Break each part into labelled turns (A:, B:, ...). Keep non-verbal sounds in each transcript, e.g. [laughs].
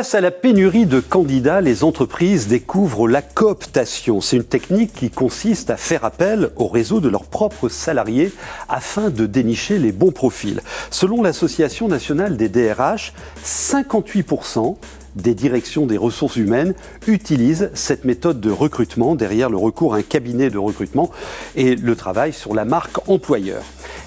A: Face à la pénurie de candidats, les entreprises découvrent la cooptation. C'est une technique qui consiste à faire appel au réseau de leurs propres salariés afin de dénicher les bons profils. Selon l'Association nationale des DRH, 58% des directions des ressources humaines utilisent cette méthode de recrutement derrière le recours à un cabinet de recrutement et le travail sur la marque employeur.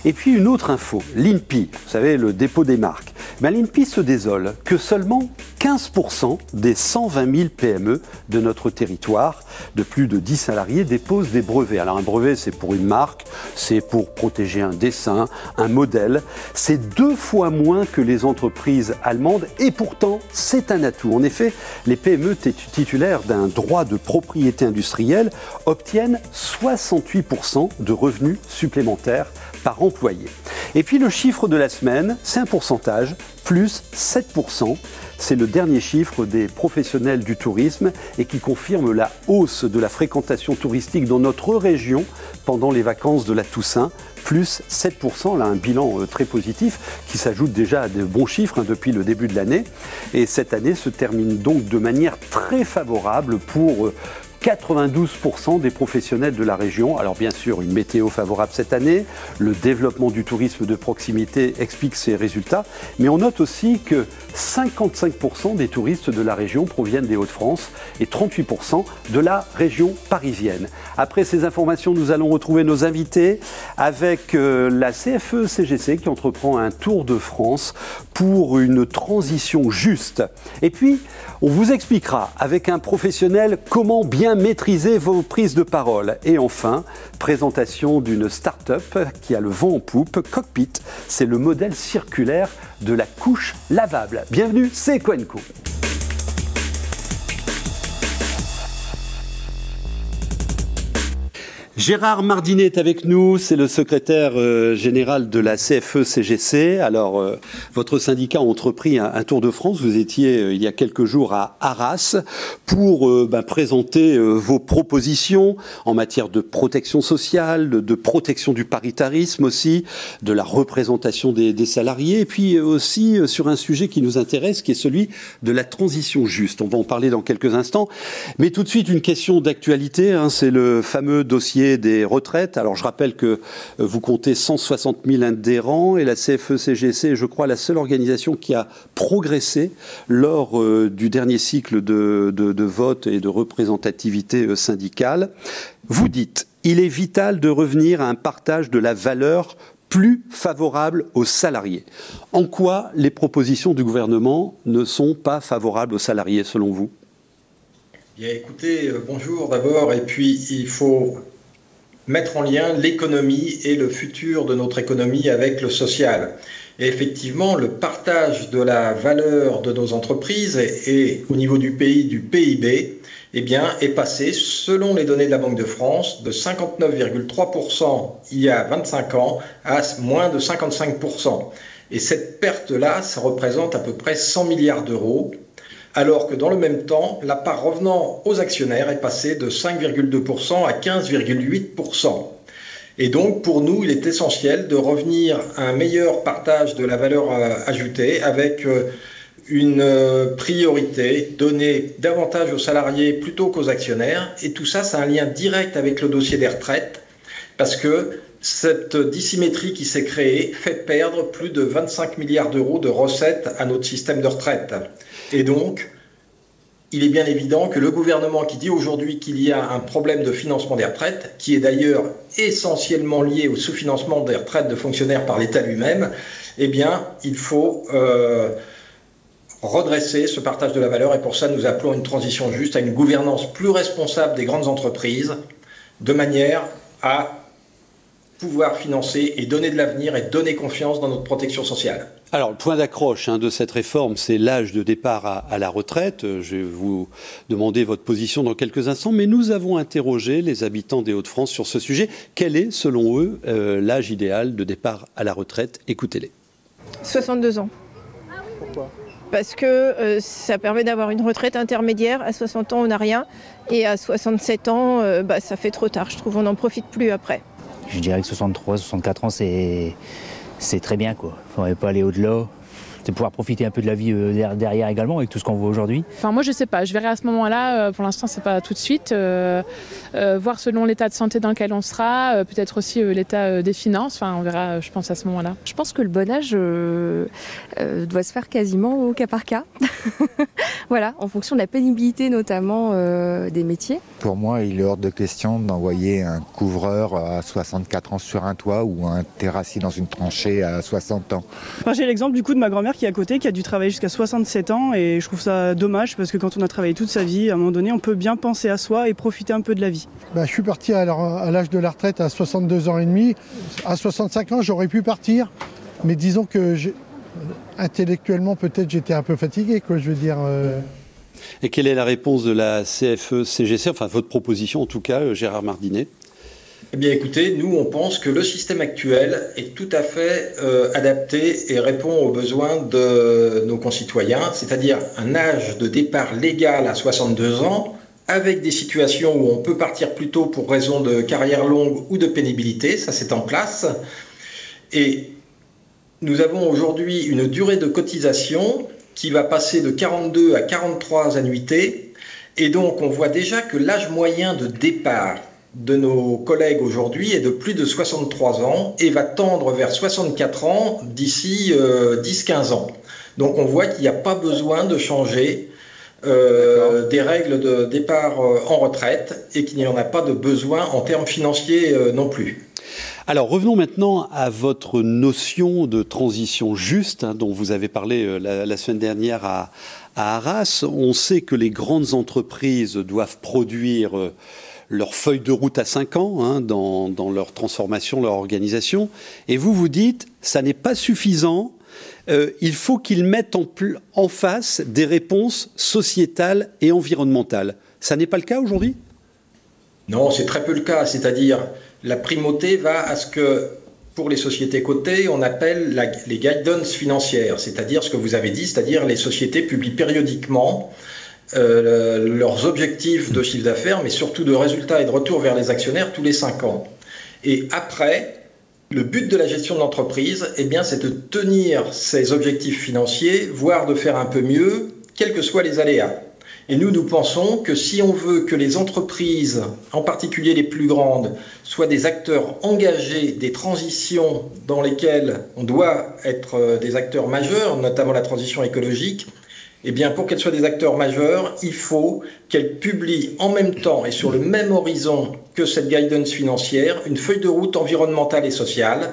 A: Et puis une autre info, l'INPI, vous savez, le dépôt des marques. Ben, L'INPI se désole que seulement 15% des 120 000 PME de notre territoire, de plus de 10 salariés, déposent des brevets. Alors un brevet, c'est pour une marque, c'est pour protéger un dessin, un modèle. C'est deux fois moins que les entreprises allemandes et pourtant, c'est un En effet, les PME titulaires d'un droit de propriété industrielle obtiennent 68% de revenus supplémentaires par employé. Et puis le chiffre de la semaine, c'est un pourcentage, plus 7%. C'est le dernier chiffre des professionnels du tourisme et qui confirme la hausse de la fréquentation touristique dans notre région pendant les vacances de la Toussaint, plus 7%, là un bilan euh, très positif qui s'ajoute déjà à de bons chiffres hein, depuis le début de l'année. Et cette année se termine donc de manière très favorable pour euh, 92% des professionnels de la région. Alors bien sûr, une météo favorable cette année, le développement du tourisme de proximité explique ces résultats, mais on note aussi que 55% des touristes de la région proviennent des Hauts-de-France et 38% de la région parisienne. Après ces informations, nous allons retrouver nos invités avec euh, la CFE-CGC qui entreprend un tour de France pour une transition juste. Et puis, on vous expliquera avec un professionnel comment bien maîtriser vos prises de parole. Et enfin, présentation d'une start-up qui a le vent en poupe, Cockpit. C'est le modèle circulaire de la couche lavable. Bienvenue, c'est Quenco. Gérard Mardinet est avec nous, c'est le secrétaire euh, général de la CFE-CGC. Alors, euh, votre syndicat a entrepris un, tour de France. Vous étiez euh, il y a quelques jours à Arras pour ben, présenter vos propositions en matière de protection sociale, de, protection du paritarisme aussi, de la représentation des, des, salariés, et puis aussi sur un sujet qui nous intéresse, qui est celui de la transition juste. On va en parler dans quelques instants. Mais tout de suite, une question d'actualité, hein, c'est le fameux dossier des retraites. Alors je rappelle que euh, vous comptez 160 000 adhérents et la CFE-CGC est, je crois, la seule organisation qui a progressé lors euh, du dernier cycle de, de vote et de représentativité euh, syndicale. Vous dites, il est vital de revenir à un partage de la valeur plus favorable aux salariés. En quoi les propositions du gouvernement ne sont pas favorables aux salariés selon vous?
B: Bien, écoutez, bonjour d'abord, et puis il faut mettre en lien l'économie et le futur de notre économie avec le social. Et effectivement, le partage de la valeur de nos entreprises et, au niveau du pays, du PIB, eh bien, est passé, selon les données de la Banque de France, de 59,3% il y a 25 ans à moins de 55%. Et cette perte-là, ça représente à peu près 100 milliards d'euros alors que dans le même temps, la part revenant aux actionnaires est passée de 5,2% à 15,8%. Et donc, pour nous, il est essentiel de revenir à un meilleur partage de la valeur euh, ajoutée avec euh, une euh, priorité donnée davantage aux salariés plutôt qu'aux actionnaires. Et tout ça, c'est un lien direct avec le dossier des retraites, parce que cette dissymétrie qui s'est créée fait perdre plus de 25 milliards d'euros de recettes à notre système de retraite. Et donc, il est bien évident que le gouvernement qui dit aujourd'hui qu'il y a un problème de financement des retraites, qui est d'ailleurs essentiellement lié au sous-financement des retraites de fonctionnaires par l'État lui-même, eh bien, il faut euh, redresser ce partage de la valeur et pour ça, nous appelons une transition juste à une gouvernance plus responsable des grandes entreprises, de manière à pouvoir financer et donner de l'avenir et donner confiance dans notre protection sociale.
A: Alors, le point d'accroche hein, de cette réforme, c'est l'âge de départ à, la retraite. Euh, je vais vous demander votre position dans quelques instants, mais nous avons interrogé les habitants des Hauts-de-France sur ce sujet. Quel est, selon eux, euh, l'âge idéal de départ à la retraite? Écoutez-les.
C: 62 ans. Pourquoi? Parce que euh, ça permet d'avoir une retraite intermédiaire. À 60 ans, on n'a rien. Et à 67 ans, bah, ça fait trop tard. Je trouve qu'on n'en profite plus après.
D: Je dirais que 63, 64 ans, c'est, très bien. Il ne faudrait pas aller au-delà. C'est pouvoir profiter un peu de la vie derrière également avec tout ce qu'on voit aujourd'hui.
E: Enfin moi je sais pas, je verrai à ce moment-là. pour l'instant c'est pas tout de suite. voir selon l'état de santé dans lequel on sera, peut-être aussi l'état des finances. Enfin on verra, je pense à ce moment-là.
F: Je pense que le bon âge doit se faire quasiment au cas par cas. [laughs] voilà, en fonction de la pénibilité notamment des métiers.
G: Pour moi, il est hors de question d'envoyer un couvreur à 64 ans sur un toit ou un terrassier dans une tranchée à 60 ans.
H: J'ai l'exemple du coup de ma grand-mère qui est à côté, qui a dû travailler jusqu'à 67 ans et je trouve ça dommage parce que quand on a travaillé toute sa vie, à un moment donné, on peut bien penser à soi et profiter un peu de la vie.
I: Bah, je suis parti à l'âge de la retraite à 62 ans et demi. À 65 ans, j'aurais pu partir, mais disons que intellectuellement, peut-être j'étais un peu fatigué, quoi, je veux dire. Euh.
A: Et quelle est la réponse de la CFE-CGC, enfin votre proposition en tout cas, euh, Gérard Mardinet?
B: Eh bien écoutez, nous on pense que le système actuel est tout à fait euh, adapté et répond aux besoins de nos concitoyens, c'est-à-dire un âge de départ légal à 62 ans, avec des situations où on peut partir plus tôt pour raison de carrière longue ou de pénibilité, ça c'est en place. Et nous avons aujourd'hui une durée de cotisation qui va passer de 42 à 43 annuités. Et donc, on voit déjà que l'âge moyen de départ de nos collègues aujourd'hui est de plus de 63 ans et va tendre vers 64 ans d'ici 10-15 euh, ans. Donc, on voit qu'il n'y a pas besoin de changer euh, des règles de départ euh, en retraite et qu'il n'y en a pas de besoin en termes financiers non plus.
A: Alors revenons maintenant à votre notion de transition juste hein, dont vous avez parlé euh, la, semaine dernière à, Arras. On sait que les grandes entreprises doivent produire leur feuille de route à 5 ans hein, dans, leur transformation, leur organisation. Et vous vous dites, ça n'est pas suffisant. Euh, il faut qu'ils mettent en, face des réponses sociétales et environnementales. Ça n'est pas le cas aujourd'hui?
B: Non, c'est très peu le cas. C'est-à-dire, la primauté va à ce que pour les sociétés cotées, on appelle les guidance financières, c'est-à-dire ce que vous avez dit, c'est-à-dire les sociétés publient périodiquement euh, leurs objectifs de chiffre d'affaires, mais surtout de résultats et de retour vers les actionnaires tous les cinq ans. Et après, le but de la gestion de l'entreprise, eh bien, c'est de tenir ces objectifs financiers, voire de faire un peu mieux, quels que soient les aléas. Et nous, nous pensons que si on veut que les entreprises, en particulier les plus grandes, soient des acteurs engagés des transitions dans lesquelles on doit être euh, des acteurs majeurs, notamment la transition écologique, eh bien, pour qu'elles soient des acteurs majeurs, il faut qu'elles publient en même temps et sur le même horizon que cette guidance financière une feuille de route environnementale et sociale,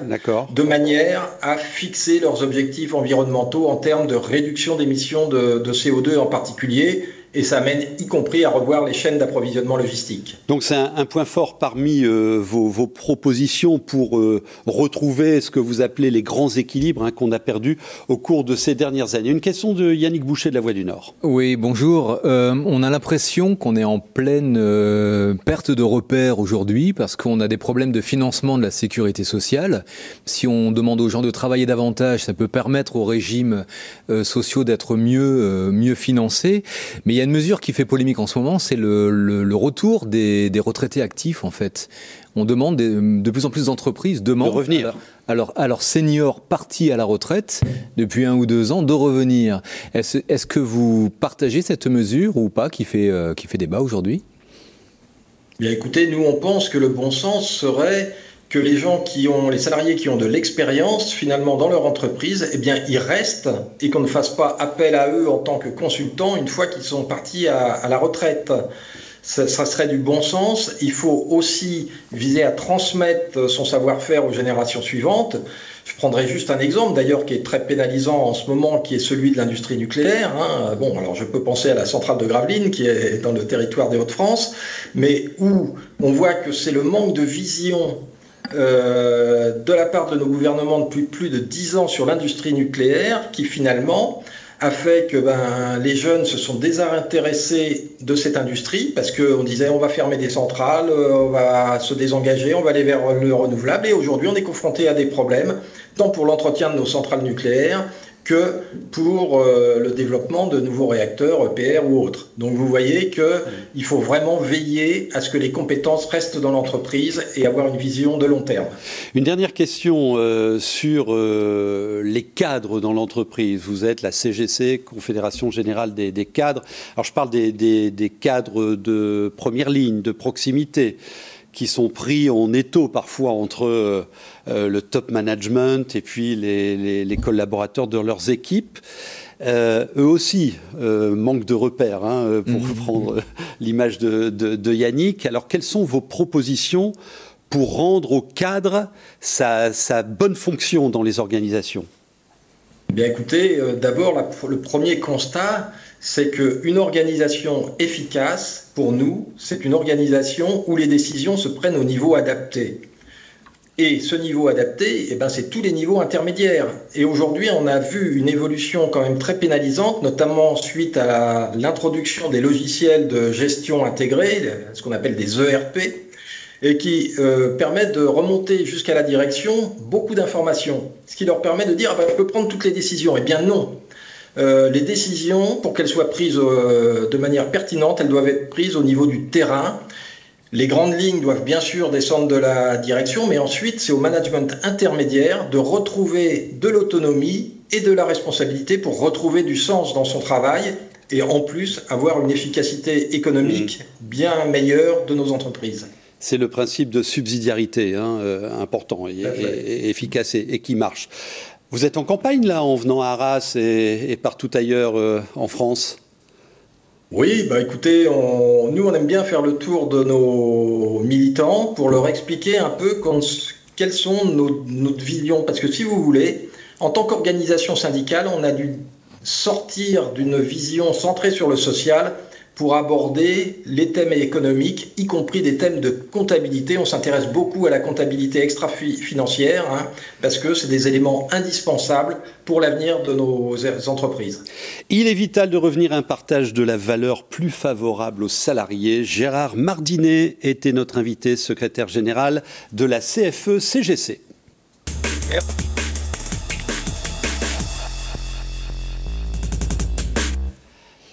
B: de manière à fixer leurs objectifs environnementaux en termes de réduction d'émissions de, de CO2 en particulier, et ça amène y compris à revoir les chaînes d'approvisionnement logistique.
A: Donc c'est un, point fort parmi euh, vos, propositions pour euh, retrouver ce que vous appelez les grands équilibres hein, qu'on a perdus au cours de ces dernières années. Une question de Yannick Boucher de la Voix du Nord.
J: Oui, bonjour. Euh, on a l'impression qu'on est en pleine perte de repères aujourd'hui parce qu'on a des problèmes de financement de la sécurité sociale. Si on demande aux gens de travailler davantage, ça peut permettre aux régimes sociaux d'être mieux, mieux financés. Mais y a une mesure qui fait polémique en ce moment, c'est le, retour des, retraités actifs, en fait. On demande, de plus en plus d'entreprises demandent
A: de revenir.
J: Alors, alors, seniors partis à la retraite depuis un ou deux ans de revenir. Est-ce que vous partagez cette mesure ou pas qui fait, euh, qui fait débat aujourd'hui?
B: Bien écoutez, nous on pense que le bon sens serait que les gens qui ont, les salariés qui ont de l'expérience finalement dans leur entreprise, eh bien, ils restent et qu'on ne fasse pas appel à eux en tant que consultants une fois qu'ils sont partis à, la retraite. Ça, serait du bon sens. Il faut aussi viser à transmettre son savoir-faire aux générations suivantes. Je prendrai juste un exemple d'ailleurs qui est très pénalisant en ce moment, qui est celui de l'industrie nucléaire. Hein. Bon, alors je peux penser à la centrale de Gravelines qui est dans le territoire des Hauts-de-France, mais où on voit que c'est le manque de vision euh, de la part de nos gouvernements depuis plus de dix ans sur l'industrie nucléaire qui finalement a fait que ben, les jeunes se sont désintéressés de cette industrie parce qu'on disait on va fermer des centrales, euh, on va se désengager, on va aller vers le renouvelable. Et aujourd'hui on est confronté à des problèmes tant pour l'entretien de nos centrales nucléaires que pour euh, le développement de nouveaux réacteurs EPR ou autres. Donc vous voyez qu'il faut vraiment veiller à ce que les compétences restent dans l'entreprise et avoir une vision de long terme.
A: Une dernière question euh, sur euh, les cadres dans l'entreprise. Vous êtes la CGC, Confédération Générale des, cadres. Alors je parle des, des cadres de première ligne, de proximité qui sont pris en étau parfois entre euh, euh, le top management et puis les, collaborateurs de leurs équipes. Euh, eux aussi manquent de repères, hein, pour mmh. prendre [laughs] l'image de, Yannick. Alors, quelles sont vos propositions pour rendre au cadre sa, sa bonne fonction dans les organisations?
B: Eh Bien, écoutez, d'abord, le premier constat, c'est qu'une organisation efficace, pour nous, c'est une organisation où les décisions se prennent au niveau adapté. Et ce niveau adapté, eh ben, c'est tous les niveaux intermédiaires. Et aujourd'hui, on a vu une évolution quand même très pénalisante, notamment suite à l'introduction des logiciels de gestion intégrée, ce qu'on appelle des ERP, et qui euh, permettent de remonter jusqu'à la direction beaucoup d'informations, ce qui leur permet de dire ah ben, je peux prendre toutes les décisions. Eh bien non, euh, les décisions, pour qu'elles soient prises euh, de manière pertinente, elles doivent être prises au niveau du terrain. Les grandes lignes doivent bien sûr descendre de la direction, mais ensuite c'est au management intermédiaire de retrouver de l'autonomie et de la responsabilité pour retrouver du sens dans son travail et en plus avoir une efficacité économique mmh. bien meilleure de nos entreprises.
A: C'est le principe de subsidiarité hein, euh, important et, efficace et, qui marche. Vous êtes en campagne là, en venant à Arras et, partout ailleurs euh, en France?
B: Oui, bah écoutez, nous on aime bien faire le tour de nos militants pour leur expliquer un peu quelles sont nos, notre vision. Parce que si vous voulez, en tant qu'organisation syndicale, on a dû sortir d'une vision centrée sur le social pour aborder les thèmes économiques, y compris des thèmes de comptabilité. On s'intéresse beaucoup à la comptabilité extra-financière, hein, parce que c'est des éléments indispensables pour l'avenir de nos entreprises.
A: Il est vital de revenir à un partage de la valeur plus favorable aux salariés. Gérard Mardinet était notre invité, secrétaire général de la CFE-CGC.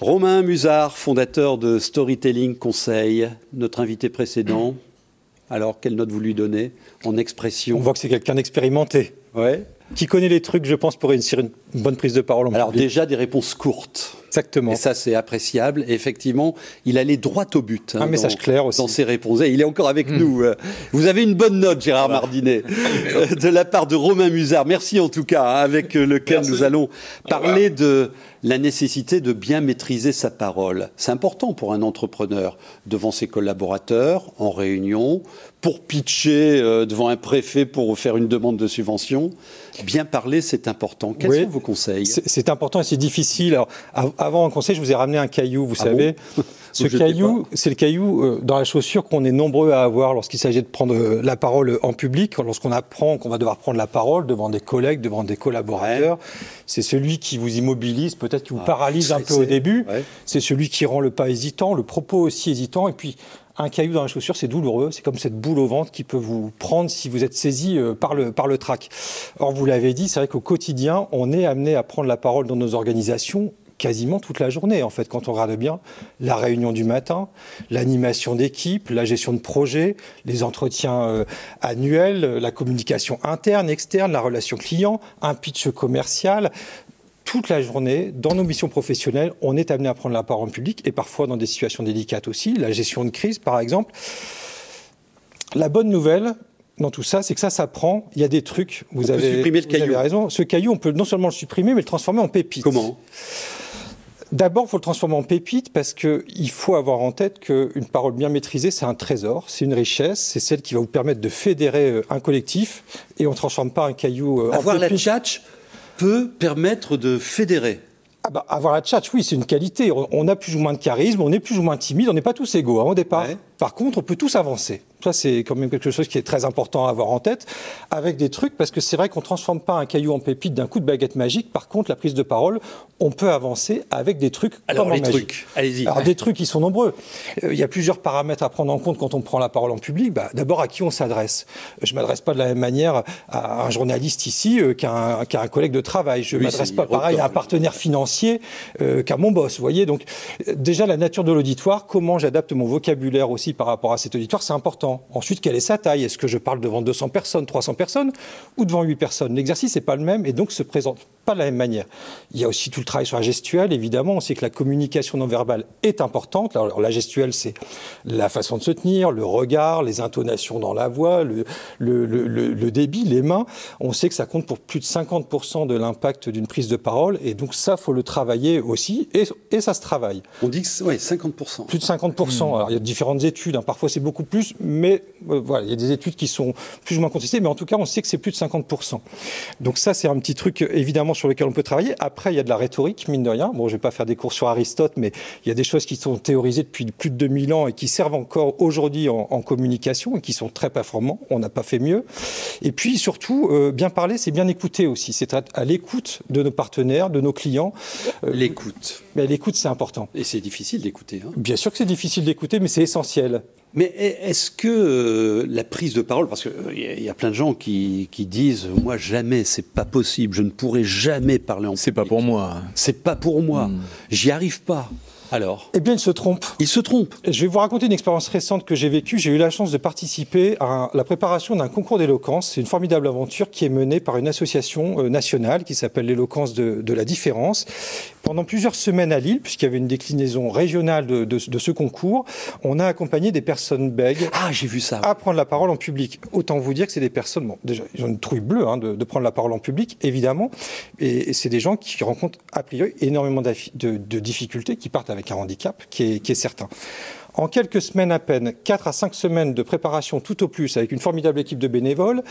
A: Romain Musard, fondateur de Storytelling Conseil, notre invité précédent. Alors, quelle note vous lui donnez en expression
K: On voit que c'est quelqu'un d'expérimenté.
A: Ouais.
K: Qui connaît les trucs, je pense, pour réussir une bonne prise de parole en
A: Alors, déjà, des réponses courtes.
K: Exactement.
A: Et ça, c'est appréciable. Et effectivement, il allait droit au but.
K: Hein, Un message clair aussi.
A: Dans ses réponses. Et il est encore avec hmm. nous. Vous avez une bonne note, Gérard Mardinet, [laughs] de la part de Romain Musard. Merci en tout cas, hein, avec lequel nous allons parler de la nécessité de bien maîtriser sa parole. C'est important pour un entrepreneur devant ses collaborateurs, en réunion, pour pitcher euh, devant un préfet pour faire une demande de subvention. Bien parler, c'est important. Quels sont vos conseils?
K: C'est important et c'est difficile. Alors, avant un conseil, je vous ai ramené un caillou, vous ah savez. Ce caillou, c'est le caillou euh, dans la chaussure qu'on est nombreux à avoir lorsqu'il s'agit de prendre euh, la parole en public, lorsqu'on apprend qu'on va devoir prendre la parole devant des collègues, devant des collaborateurs. C'est celui qui vous immobilise, peut-être qui vous ah, paralyse un peu au début. C'est celui qui rend le pas hésitant, le propos aussi hésitant. Et puis, un caillou dans la chaussure, c'est douloureux. C'est comme cette boule au ventre qui peut vous prendre si vous êtes saisi euh, par le, par le trac. Or, vous l'avez dit, c'est vrai qu'au quotidien, on est amené à prendre la parole dans nos organisations quasiment toute la journée, en fait, quand on regarde bien. La réunion du matin, l'animation d'équipe, la gestion de projet, les entretiens euh, annuels, la communication interne, externe, la relation client, un pitch commercial, toute la journée, dans nos missions professionnelles, on est amené à prendre la parole en public et parfois dans des situations délicates aussi, la gestion de crise par exemple. La bonne nouvelle dans tout ça, c'est que ça s'apprend. Il y a des trucs.
A: Vous, avez, supprimer le caillou.
K: avez raison. Ce caillou, on peut non seulement le supprimer, mais le transformer en pépite.
A: Comment?
K: D'abord, il faut le transformer en pépite parce qu'il faut avoir en tête qu'une parole bien maîtrisée, c'est un trésor, c'est une richesse, c'est celle qui va vous permettre de fédérer euh, un collectif et on ne transforme pas un caillou
A: euh,
K: en
A: Avoir la tchatch peut permettre de fédérer.
K: Ah bah, avoir la tchatch, oui, c'est une qualité. On a plus ou moins de charisme, on est plus ou moins timide, on n'est pas tous égaux hein, au départ. Par contre, on peut tous avancer. Ça, c'est quand même quelque chose qui est très important à avoir en tête, avec des trucs, parce que c'est vrai qu'on ne transforme pas un caillou en pépite d'un coup de baguette magique. Par contre, la prise de parole, on peut avancer avec des trucs
A: Alors,
K: comme
A: les trucs, allez-y.
K: Alors, des trucs qui sont nombreux. Euh, Il y a plusieurs paramètres à prendre en compte quand on prend la parole en public. Bah, D'abord, à qui on s'adresse? Je ne m'adresse pas de la même manière à un journaliste ici euh, qu'à un, collègue de travail. Je ne
A: Oui,
K: m'adresse pas pareil à un partenaire financier euh, qu'à mon boss. Vous voyez, donc déjà la nature de l'auditoire, comment j'adapte mon vocabulaire aussi par rapport à cet auditoire, c'est important. Ensuite, quelle est sa taille? Est-ce que je parle devant 200 personnes, 300 personnes? Ou devant 8 personnes? L'exercice n'est pas le même et donc se présente pas de la même manière. Il y a aussi tout le travail sur la gestuelle, évidemment. On sait que la communication non verbale est importante. Alors, la gestuelle, c'est la façon de se tenir, le regard, les intonations dans la voix, le, le, le- le- le débit, les mains. On sait que ça compte pour plus de 50% de l'impact d'une prise de parole. Et donc, ça, faut le travailler aussi. Et, et ça se travaille.
A: On dit que c'est ouais, 50%.
K: Plus de 50%. Alors, il y a différentes études. Hein. Parfois, c'est beaucoup plus. Mais euh, voilà, il y a des études qui sont plus ou moins contestées. Mais en tout cas, on sait que c'est plus de 50%. Donc, ça, c'est un petit truc, évidemment, sur lequel on peut travailler. Après, il y a de la rhétorique, mine de rien. Bon, je vais pas faire des cours sur Aristote, mais il y a des choses qui sont théorisées depuis plus de 2000 ans et qui servent encore aujourd'hui en, en communication et qui sont très performants. On n'a pas fait mieux. Et puis, surtout, euh, bien parler, c'est bien écouter aussi. C'est à, à l'écoute de nos partenaires, de nos clients. Euh,
A: L'écoute.
K: mais l'écoute, c'est important.
A: Et c'est difficile d'écouter. hein.
K: Bien sûr que c'est difficile d'écouter, mais c'est essentiel. Stelle.
A: Mais est-ce que euh, la prise de parole, parce qu'il y, a- y a plein de gens qui, qui disent moi jamais, c'est pas possible, je ne pourrai jamais parler en
J: C'est pas pour moi.
A: C'est pas pour moi, j'y arrive pas. Alors,
K: Eh bien, il se trompe.
A: il se trompe.
K: Je vais vous raconter une expérience récente que j'ai vécue. J'ai eu la chance de participer à la préparation d'un concours d'éloquence. C'est une formidable aventure qui est menée par une association euh, nationale qui s'appelle l'éloquence de, de la différence. Pendant plusieurs semaines à Lille, puisqu'il y avait une déclinaison régionale de, de- de ce concours, on a accompagné des personnes
A: Ah, j'ai vu ça.
K: à prendre la parole en public. Autant vous dire que c'est des personnes, bon, déjà, ils ont une trouille bleue hein, de, de prendre la parole en public, évidemment, et, et c'est des gens qui rencontrent a priori énormément de difficultés, qui partent avec un handicap qui est, qui est certain. En quelques semaines à peine, 4 à 5 semaines de préparation tout au plus, avec une formidable équipe de bénévoles,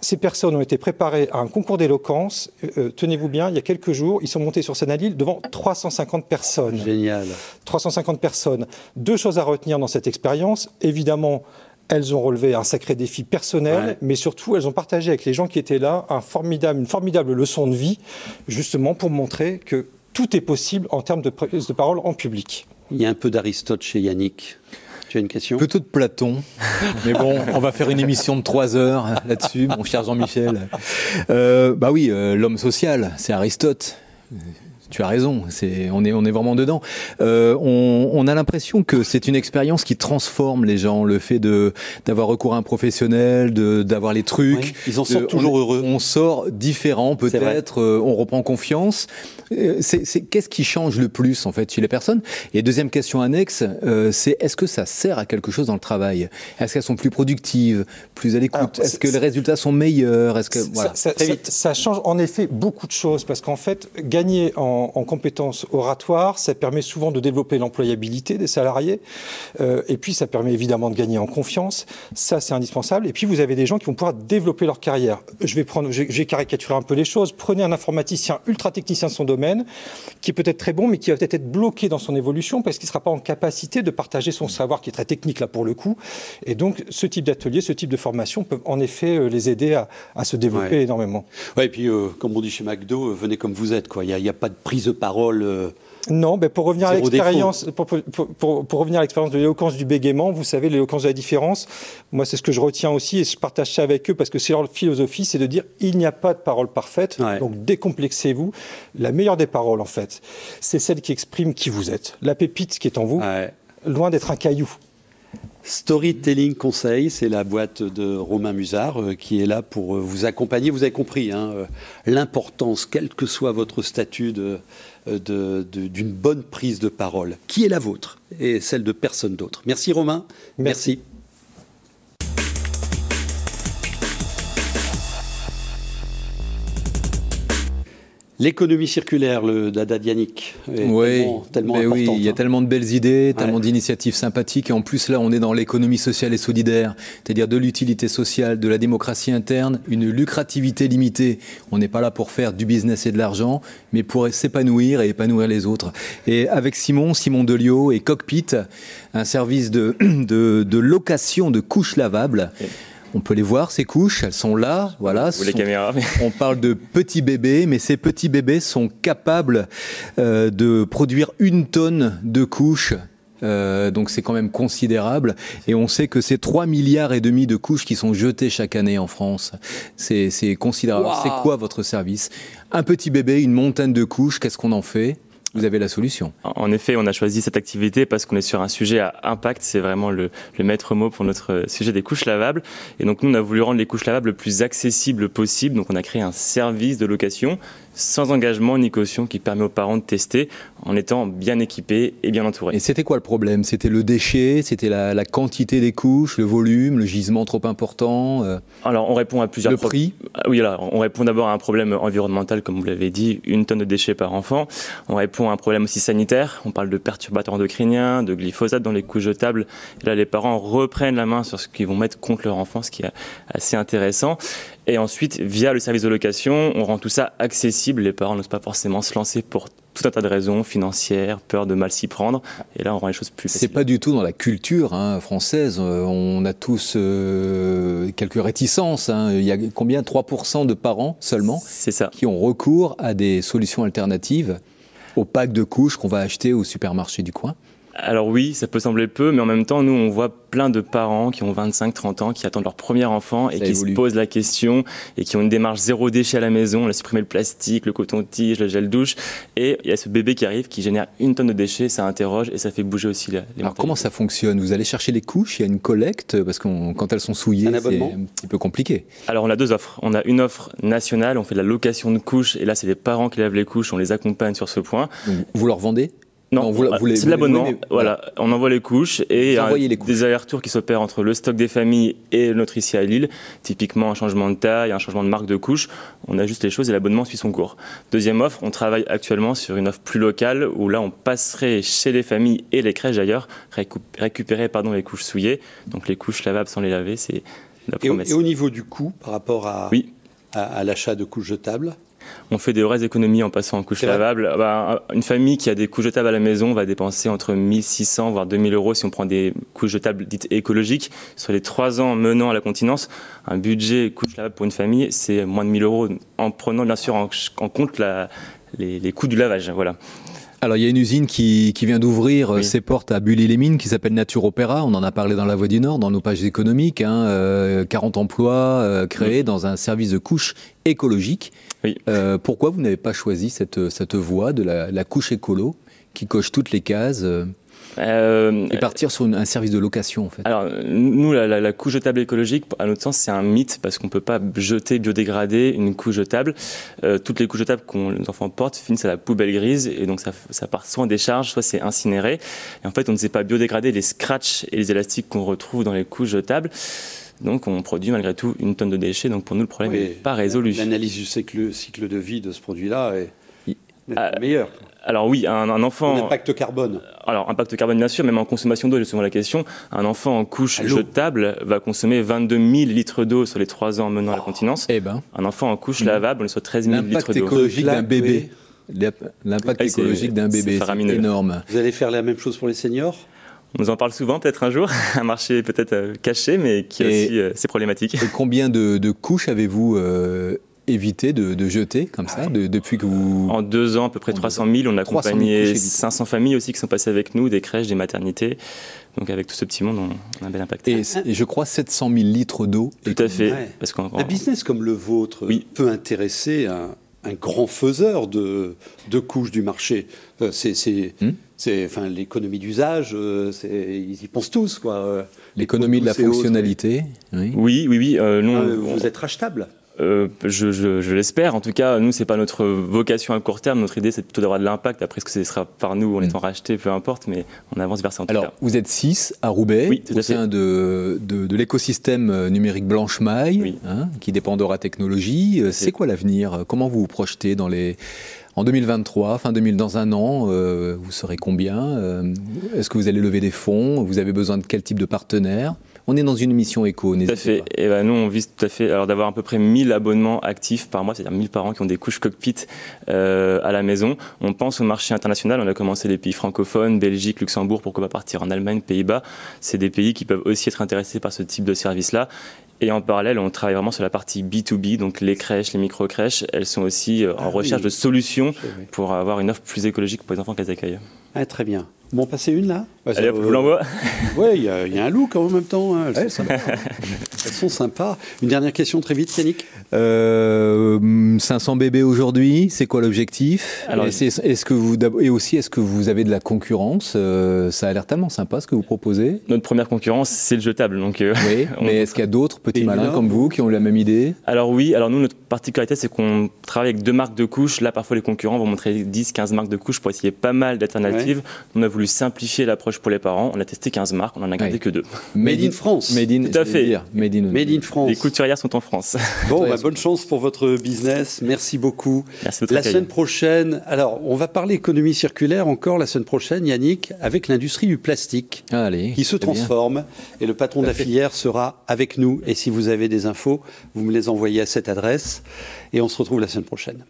K: ces personnes ont été préparées à un concours d'éloquence. Euh, Tenez-vous bien, il y a quelques jours, ils sont montés sur scène à Lille devant 350 personnes.
A: Génial.
K: 350 personnes. Deux choses à retenir dans cette expérience. Évidemment, elles ont relevé un sacré défi personnel,
A: Ouais.
K: mais surtout, elles ont partagé avec les gens qui étaient là un formidable, une formidable leçon de vie, justement pour montrer que tout est possible en termes de prise de parole en public.
A: Il y a un peu d'Aristote chez Yannick. Tu as une question?
J: Plutôt de Platon. Mais bon, on va faire une émission de trois heures là-dessus, mon cher Jean-Michel. Euh, bah oui, euh, l'homme social, c'est Aristote. Tu as raison, c'est, on, est, on est vraiment dedans. Euh, on, on a l'impression que c'est une expérience qui transforme les gens, le fait de, d'avoir recours à un professionnel, de, d'avoir les trucs.
A: Oui, ils en sortent
J: de-
A: toujours
J: on,
A: heureux.
J: On sort différent peut-être, euh, on reprend confiance. Euh, C'est, c'est, qu'est-ce qui change le plus en fait chez les personnes? Et deuxième question annexe, euh, c'est est-ce que ça sert à quelque chose dans le travail? Est-ce qu'elles sont plus productives, plus à l'écoute?
K: Alors,
J: Est-ce que les résultats sont meilleurs? Est-ce que voilà.
K: ça,
A: très
K: ça-
A: vite.
K: ça change en effet beaucoup de choses parce qu'en fait, gagner en, en compétences oratoires, ça permet souvent de développer l'employabilité des salariés euh, et puis ça permet évidemment de gagner en confiance. Ça, c'est indispensable. Et puis, vous avez des gens qui vont pouvoir développer leur carrière. Je vais prendre, j'ai caricaturé un peu les choses. Prenez un informaticien ultra technicien de son domaine qui est peut-être très bon, mais qui va peut-être être bloqué dans son évolution parce qu'il ne sera pas en capacité de partager son savoir qui est très technique là pour le coup. Et donc, ce type d'atelier, ce type de formation peuvent en effet euh, les aider à, à se développer
A: Ouais.
K: énormément.
A: Ouais, et puis, euh, comme on dit chez McDo, venez comme vous êtes. quoi. Il n'y a, a pas de prise de parole. euh,
K: Non, ben pour revenir à l'expérience, pour, pour- pour- pour revenir à l'expérience de l'éloquence du bégaiement, vous savez, l'éloquence de la différence, moi c'est ce que je retiens aussi et je partage ça avec eux parce que c'est leur philosophie, c'est de dire il n'y a pas de parole parfaite,
A: Ouais.
K: donc décomplexez-vous. La meilleure des paroles en fait, c'est celle qui exprime qui vous êtes. La pépite qui est en vous,
A: ouais.
K: loin d'être un caillou.
A: Storytelling Conseil, c'est la boîte de Romain Musard euh, qui est là pour euh, vous accompagner. Vous avez compris hein, euh, l'importance, quel que soit votre statut, d'une bonne prise de parole, qui est la vôtre et celle de personne d'autre. Merci Romain.
K: Merci.
A: L'économie circulaire, le dada Dianic, est
J: oui,
A: tellement,
J: mais oui, il y a
A: hein.
J: tellement de belles idées, tellement d'initiatives sympathiques, et en plus là, on est dans l'économie sociale et solidaire, c'est-à-dire de l'utilité sociale, de la démocratie interne, une lucrativité limitée. On n'est pas là pour faire du business et de l'argent, mais pour s'épanouir et épanouir les autres. Et avec Simon, Simon Delio et Cockpit, un service de, [clears throat] de, de location de couches lavables. On peut les voir, ces couches, elles sont là, voilà.
L: Vous les caméras. [laughs]
J: On parle de petits bébés, mais ces petits bébés sont capables euh, de produire une tonne de couches. Euh, donc c'est quand même considérable et on sait que c'est 3 milliards et demi de couches qui sont jetées chaque année en France. C'est considérable.
A: Wow.
J: C'est quoi votre service? Un petit bébé, une montagne de couches, qu'est-ce qu'on en fait? Vous avez la solution.
L: En effet, on a choisi cette activité parce qu'on est sur un sujet à impact. C'est vraiment le, le, maître mot pour notre sujet des couches lavables. Et donc, nous, on a voulu rendre les couches lavables le plus accessible possible. Donc, on a créé un service de location sans engagement ni caution qui permet aux parents de tester en étant bien équipés et bien entourés.
J: Et c'était quoi le problème? C'était le déchet? C'était la, la, quantité des couches, le volume, le gisement trop important? Euh...
L: Alors, on répond à plusieurs
J: Le prix?
L: Oui, alors, on répond d'abord à un problème environnemental, comme vous l'avez dit, une tonne de déchets par enfant. On répond à un problème aussi sanitaire. On parle de perturbateurs endocriniens, de glyphosate dans les couches jetables. Et là, les parents reprennent la main sur ce qu'ils vont mettre contre leur enfant, ce qui est assez intéressant. Et ensuite, via le service de location, on rend tout ça accessible. Les parents n'osent pas forcément se lancer pour tout un tas de raisons financières, peur de mal s'y prendre. Et là, on rend les choses plus faciles.
J: C'est pas du tout dans la culture hein, française. Euh, on a tous euh, quelques réticences. Hein. Il y a combien? 3% de parents seulement
L: ça.
J: qui ont recours à des solutions alternatives au pack de couches qu'on va acheter au supermarché du coin
L: alors oui, ça peut sembler peu, mais en même temps, nous, on voit plein de parents qui ont 25-30 ans, qui attendent leur premier enfant et
J: Ça
L: qui
J: évolue.
L: se posent la question et qui ont une démarche zéro déchet à la maison. On a supprimé le plastique, le coton-tige, le gel douche. Et il y a ce bébé qui arrive, qui génère une tonne de déchets, ça interroge et ça fait bouger aussi la, les
J: Alors comment ça fonctionne? Vous allez chercher les couches, il y a une collecte, parce que quand elles sont souillées,
A: Un
J: c'est
A: abonnement?
J: un petit peu compliqué.
L: Alors on a deux offres. On a une offre nationale, on fait de la location de couches et là c'est les parents qui lavent les couches, on les accompagne sur ce point.
J: Donc, vous leur vendez?
L: Non,
J: Non, vous la- vous les-
L: c'est de l'abonnement. Voilà, on envoie les couches et il y a
J: les
L: des allers-retours qui s'opèrent entre le stock des familles et notre ici à Lille. Typiquement un changement de taille, un changement de marque de couche. On ajuste les choses et l'abonnement suit son cours. Deuxième offre, on travaille actuellement sur une offre plus locale où là on passerait chez les familles et les crèches d'ailleurs récu- récupérer pardon les couches souillées. Donc les couches lavables sans les laver, c'est la
A: Et au,
L: promesse.
A: et au niveau du coût par rapport à,
L: Oui.
A: à, à l'achat de couches jetables?
L: On fait des vraies économies en passant en couches
A: C'est vrai
L: lavables. Bah, une famille qui a des couches jetables à la maison va dépenser entre 1600 voire 2000 euros si on prend des couches jetables dites écologiques. Sur les trois ans menant à la continence, un budget couches lavables pour une famille, c'est moins de 1000 euros en prenant bien sûr en, en compte la- les, les coûts du lavage. Voilà.
J: Alors, il y a une usine qui, qui vient d'ouvrir euh,
L: Oui.
J: ses portes à Bully-les-Mines qui s'appelle Nature Opéra. On en a parlé dans La Voix du Nord, dans nos pages économiques. hein, euh, 40 emplois euh, créés dans un service de couche écologique.
L: Oui.
J: Euh, pourquoi vous n'avez pas choisi cette, cette voie de la, la couche écolo qui coche toutes les cases euh, et partir sur une- un service de location en fait
L: Alors, nous, la, la- la couche jetable écologique, à notre sens, c'est un mythe parce qu'on ne peut pas jeter, biodégrader une couche jetable. Euh, toutes les couches jetables que les enfants portent finissent à la poubelle grise et donc ça, ça part soit en décharge, soit c'est incinéré. Et en fait, on ne sait pas biodégrader les scratchs et les élastiques qu'on retrouve dans les couches jetables. Donc, on produit malgré tout une tonne de déchets. Donc, pour nous, le problème n'est
A: Oui,
L: pas résolu.
A: L'analyse du cycle, cycle de vie de ce produit-là est, est
L: Ah,
A: meilleure.
L: Alors oui, un, un enfant...
A: L'impact carbone.
L: Alors, impact carbone, bien sûr, même en consommation d'eau, j'ai souvent la question. Un enfant en couche
A: l'eau.
L: jetable va consommer 22 000 litres d'eau sur les 3 ans menant à la continence.
J: Eh ben,
L: Un enfant en couche lavable, on est sur 13 000 litres
J: l'impact
L: d'eau.
J: écologique d'un bébé. L'impact
L: Ah,
J: écologique d'un bébé, c'est énorme.
A: Vous allez faire la même chose pour les seniors?
L: On nous en parle souvent, peut-être un jour. [laughs] Un marché peut-être euh, caché, mais qui a
J: Et-
L: aussi euh, ses problématiques.
J: Et combien de, de couches avez-vous euh, évité de, de jeter comme ça de- depuis que vous...
L: En deux ans, à peu près
J: En
L: 300 000. On a
J: 300 000 couches
L: accompagné
J: évitées.
L: 500 familles aussi qui sont passées avec nous, des crèches, des maternités. Donc, avec tout ce petit monde, on on a un bel impact.
J: Et, et je crois 700 000 litres d'eau.
L: tout à fait.
A: Ouais.
L: Parce
A: Un business comme le vôtre
L: Oui.
A: peut intéresser un, un grand faiseur de, de couches du marché. Euh, C'est,
J: Hmm.
A: c'est- enfin, l'économie d'usage, euh, ils y pensent tous. Quoi. Euh,
J: L'économie de la fonctionnalité. oui.
L: Oui, oui, oui. euh, nous,
A: Ah,
L: on-
A: vous êtes rachetable.
L: Euh, je, l'espère. En tout cas, nous, c'est pas notre vocation à court terme. Notre idée, c'est plutôt d'avoir de l'impact. Après, ce que ce sera par nous en mm. étant racheté, peu importe, mais on avance vers ça en tout
J: Alors, vous êtes 6 à Roubaix,
L: oui,
J: au sein de, de, l'écosystème euh, numérique Blanche-Maille, hein, qui dépend d'Aura Technologies. Euh, c'est quoi l'avenir? Comment vous vous projetez dans les en 2023, fin 2000, dans un an, vous serez combien Est-ce que vous allez lever des fonds Vous avez besoin de quel type de partenaire? On est dans une mission éco,
L: Tout à fait. Et ben, nous, on vise tout à fait alors d'avoir à peu près 1000 abonnements actifs par mois, c'est-à-dire 1000 parents qui ont des couches cockpit euh, à la maison. On pense au marché international. On a commencé les pays francophones, Belgique, Luxembourg, pourquoi pas partir en Allemagne, Pays-Bas. C'est des pays qui peuvent aussi être intéressés par ce type de service-là. Et en parallèle, on travaille vraiment sur la partie B2B, donc les crèches, les micro-crèches, elles sont aussi euh, en ah recherche de solutions pour avoir une offre plus écologique pour les enfants qu'elles accueillent.
A: Ah, très bien. Bon, passer une là
L: bah, Allez, vous l'envoie. [laughs]
A: Oui, il y, a un look en même temps. Hein. Elles, sont Elles, sont sympas. Une dernière question très vite, Yannick. 500
J: euh, bébés aujourd'hui, c'est quoi l'objectif? Est-ce que vous et aussi est-ce que vous avez de la concurrence? Euh, Ça a l'air tellement sympa ce que vous proposez.
L: Notre première concurrence, c'est le jetable, donc. Euh,
J: oui, [laughs] mais est-ce qu'il y a d'autres petits malins comme vous qui ont eu la même idée?
L: Alors oui, alors nous notre particularité c'est qu'on travaille avec deux marques de couches. Là, parfois les concurrents vont montrer 10, 15 marques de couches pour essayer pas mal d'alternatives. On a voulu simplifier l'approche pour les parents. On a testé 15 marques, on en a gardé que deux.
A: Made in France.
J: Made in,
L: Tout à fait.
J: Made in,
A: Made in France.
L: Les couturières sont en France.
A: Bon, bah, bonne chance pour votre business. Merci beaucoup.
L: Merci
A: la semaine prochaine, alors on va parler économie circulaire encore la semaine prochaine, Yannick, avec l'industrie du plastique
J: Allez,
A: qui se transforme. Et le patron de la filière sera avec nous. Et si vous avez des infos, vous me les envoyez à cette adresse. Et on se retrouve la semaine prochaine.